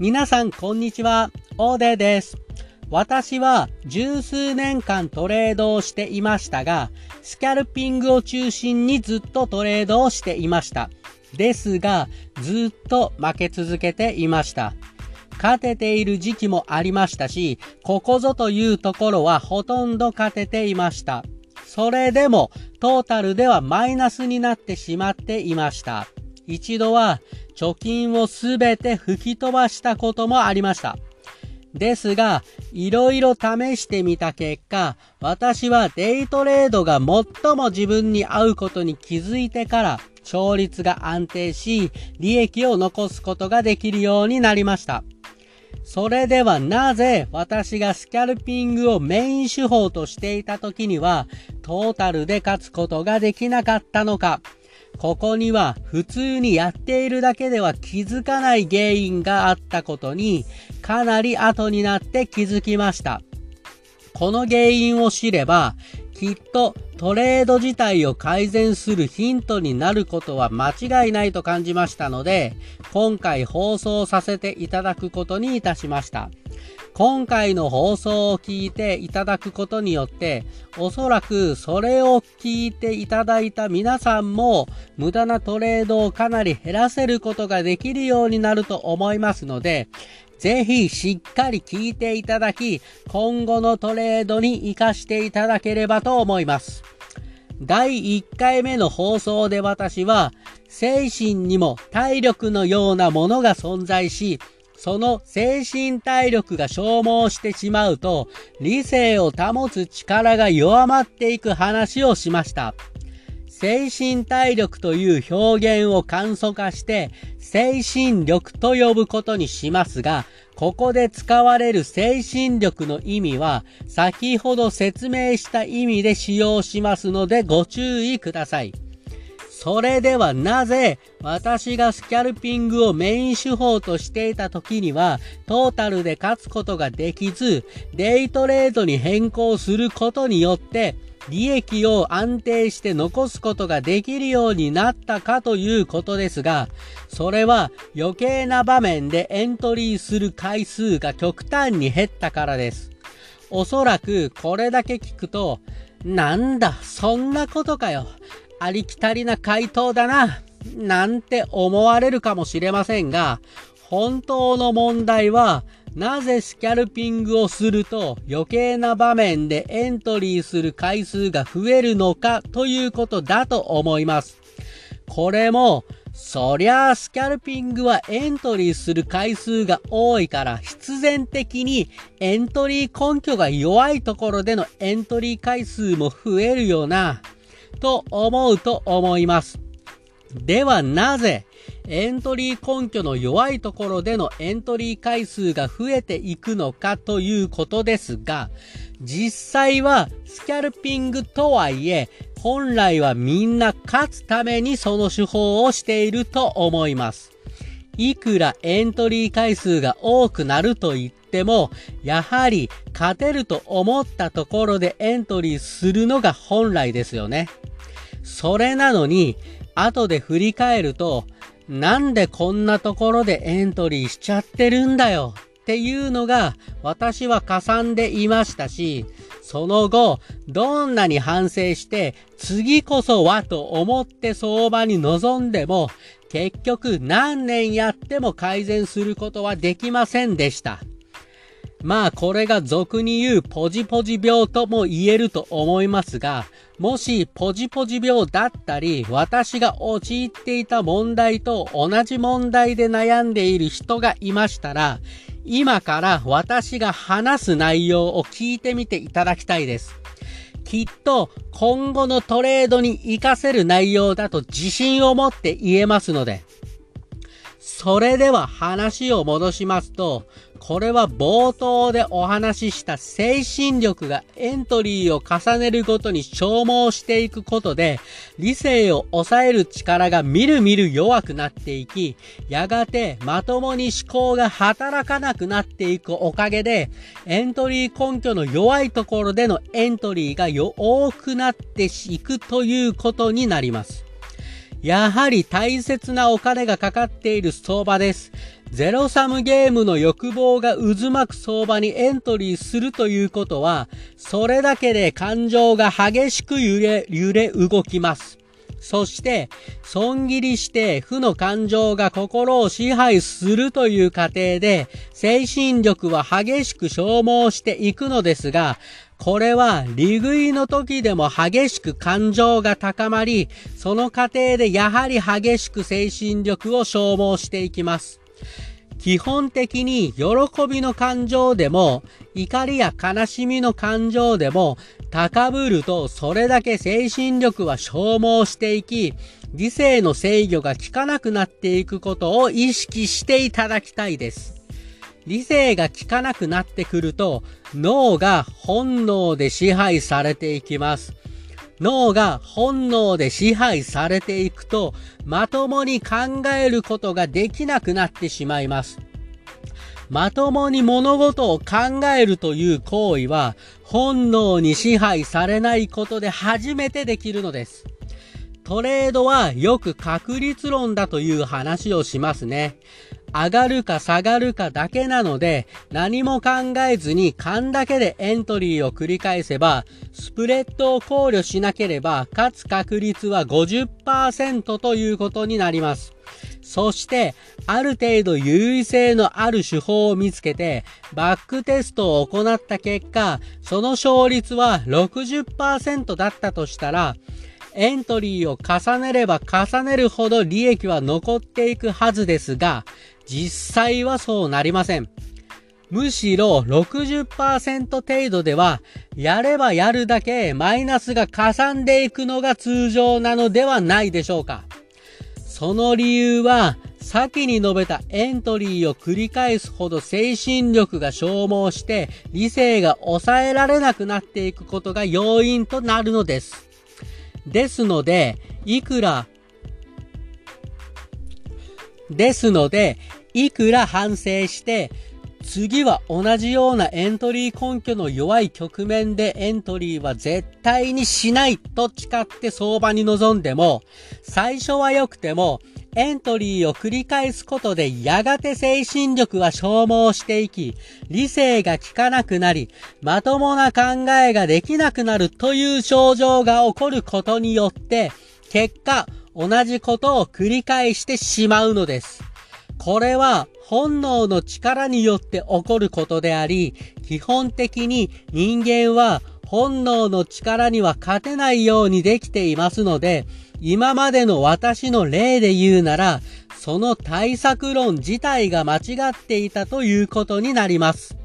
皆さん、こんにちは。オーデーです。私は十数年間トレードをしていましたが、スキャルピングを中心にずっとトレードをしていました。ですが、ずっと負け続けていました。勝てている時期もありましたし、ここぞというところはほとんど勝てていました。それでも、トータルではマイナスになってしまっていました。一度は貯金をすべて吹き飛ばしたこともありました。ですが、いろいろ試してみた結果、私はデイトレードが最も自分に合うことに気づいてから、勝率が安定し、利益を残すことができるようになりました。それではなぜ私がスキャルピングをメイン手法としていた時にはトータルで勝つことができなかったのかここには普通にやっているだけでは気づかない原因があったことにかなり後になって気づきました。この原因を知ればきっとトレード自体を改善するヒントになることは間違いないと感じましたので、今回放送させていただくことにいたしました。今回の放送を聞いていただくことによって、おそらくそれを聞いていただいた皆さんも無駄なトレードをかなり減らせることができるようになると思いますので、ぜひしっかり聞いていただき、今後のトレードに活かしていただければと思います。第1回目の放送で私は、精神にも体力のようなものが存在し、その精神体力が消耗してしまうと、理性を保つ力が弱まっていく話をしました。精神体力という表現を簡素化して、精神力と呼ぶことにしますが、ここで使われる精神力の意味は、先ほど説明した意味で使用しますのでご注意ください。それではなぜ私がスキャルピングをメイン手法としていた時にはトータルで勝つことができずデイトレードに変更することによって利益を安定して残すことができるようになったかということですが、それは余計な場面でエントリーする回数が極端に減ったからです。おそらくこれだけ聞くと、なんだ、そんなことかよ。ありきたりな回答だな。なんて思われるかもしれませんが、本当の問題は、なぜスキャルピングをすると余計な場面でエントリーする回数が増えるのかということだと思います。これも、そりゃあスキャルピングはエントリーする回数が多いから必然的にエントリー根拠が弱いところでのエントリー回数も増えるよな、と思うと思います。ではなぜエントリー根拠の弱いところでのエントリー回数が増えていくのかということですが、実際はスキャルピングとはいえ、本来はみんな勝つためにその手法をしていると思います。いくらエントリー回数が多くなると言っても、やはり勝てると思ったところでエントリーするのが本来ですよね。それなのに、後で振り返ると、なんでこんなところでエントリーしちゃってるんだよ？っていうのが私はかさんでいましたし、その後、どんなに反省して次こそはと思って相場に臨んでも、結局何年やっても改善することはできませんでした。まあこれが俗に言うポジポジ病とも言えると思いますが、もしポジポジ病だったり、私が陥っていた問題と同じ問題で悩んでいる人がいましたら、今から私が話す内容を聞いてみていただきたいです。きっと今後のトレードに活かせる内容だと自信を持って言えますので、それでは話を戻しますと、これは冒頭でお話しした精神力がエントリーを重ねるごとに消耗していくことで、理性を抑える力がみるみる弱くなっていき、やがてまともに思考が働かなくなっていくおかげで、エントリー根拠の弱いところでのエントリーが多くなっていくということになります。やはり大切なお金がかかっている相場です。ゼロサムゲームの欲望が渦巻く相場にエントリーするということは、それだけで感情が激しく揺れ、揺れ動きます。そして、損切りして負の感情が心を支配するという過程で、精神力は激しく消耗していくのですが、これは利食いの時でも激しく感情が高まり、その過程でやはり激しく精神力を消耗していきます。基本的に喜びの感情でも、怒りや悲しみの感情でも、高ぶるとそれだけ精神力は消耗していき、理性の制御が効かなくなっていくことを意識していただきたいです。理性が効かなくなってくると、脳が本能で支配されていきます。脳が本能で支配されていくと、まともに考えることができなくなってしまいます。まともに物事を考えるという行為は、本能に支配されないことで初めてできるのです。トレードはよく確率論だという話をしますね。上がるか下がるかだけなので、何も考えずに勘だけでエントリーを繰り返せば、スプレッドを考慮しなければ、勝つ確率は50%ということになります。そして、ある程度優位性のある手法を見つけて、バックテストを行った結果、その勝率は60%だったとしたら、エントリーを重ねれば重ねるほど利益は残っていくはずですが、実際はそうなりません。むしろ60%程度では、やればやるだけマイナスがかさんでいくのが通常なのではないでしょうか。その理由は、先に述べたエントリーを繰り返すほど精神力が消耗して理性が抑えられなくなっていくことが要因となるのです。ですので、いくらですので、いくら反省して、次は同じようなエントリー根拠の弱い局面でエントリーは絶対にしないと誓って相場に臨んでも、最初は良くても、エントリーを繰り返すことでやがて精神力は消耗していき、理性が効かなくなり、まともな考えができなくなるという症状が起こることによって、結果、同じことを繰り返してしまうのです。これは本能の力によって起こることであり、基本的に人間は本能の力には勝てないようにできていますので、今までの私の例で言うなら、その対策論自体が間違っていたということになります。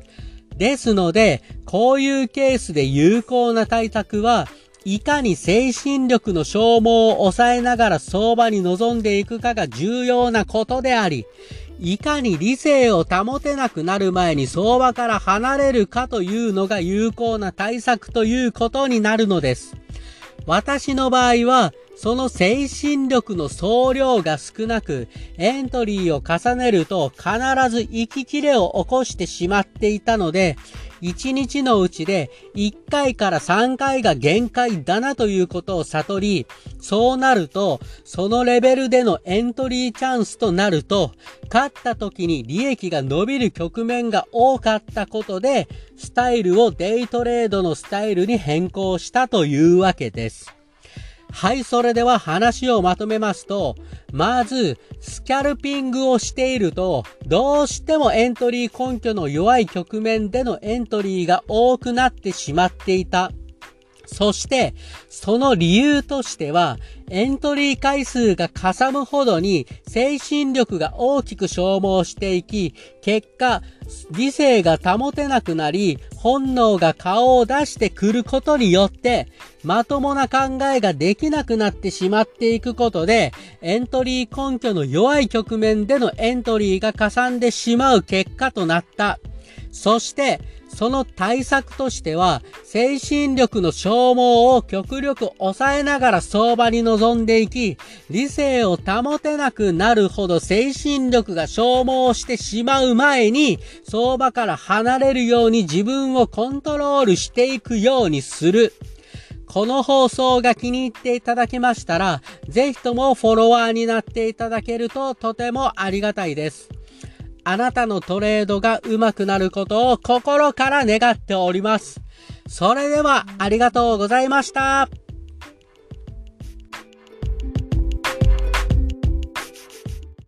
ですので、こういうケースで有効な対策は、いかに精神力の消耗を抑えながら相場に臨んでいくかが重要なことであり、いかに理性を保てなくなる前に相場から離れるかというのが有効な対策ということになるのです。私の場合は、その精神力の総量が少なく、エントリーを重ねると必ず息切れを起こしてしまっていたので、1日のうちで1回から3回が限界だなということを悟り、そうなると、そのレベルでのエントリーチャンスとなると、勝った時に利益が伸びる局面が多かったことで、スタイルをデイトレードのスタイルに変更したというわけです。はい、それでは話をまとめますと、まず、スキャルピングをしていると、どうしてもエントリー根拠の弱い局面でのエントリーが多くなってしまっていた。そして、その理由としては、エントリー回数がかさむほどに精神力が大きく消耗していき、結果、理性が保てなくなり、本能が顔を出してくることによって、まともな考えができなくなってしまっていくことで、エントリー根拠の弱い局面でのエントリーがかさんでしまう結果となった。そして、その対策としては、精神力の消耗を極力抑えながら相場に臨んでいき、理性を保てなくなるほど精神力が消耗してしまう前に、相場から離れるように自分をコントロールしていくようにする。この放送が気に入っていただけましたら、ぜひともフォロワーになっていただけるととてもありがたいです。あなたのトレードが上手くなることを心から願っております。それでは、ありがとうございました。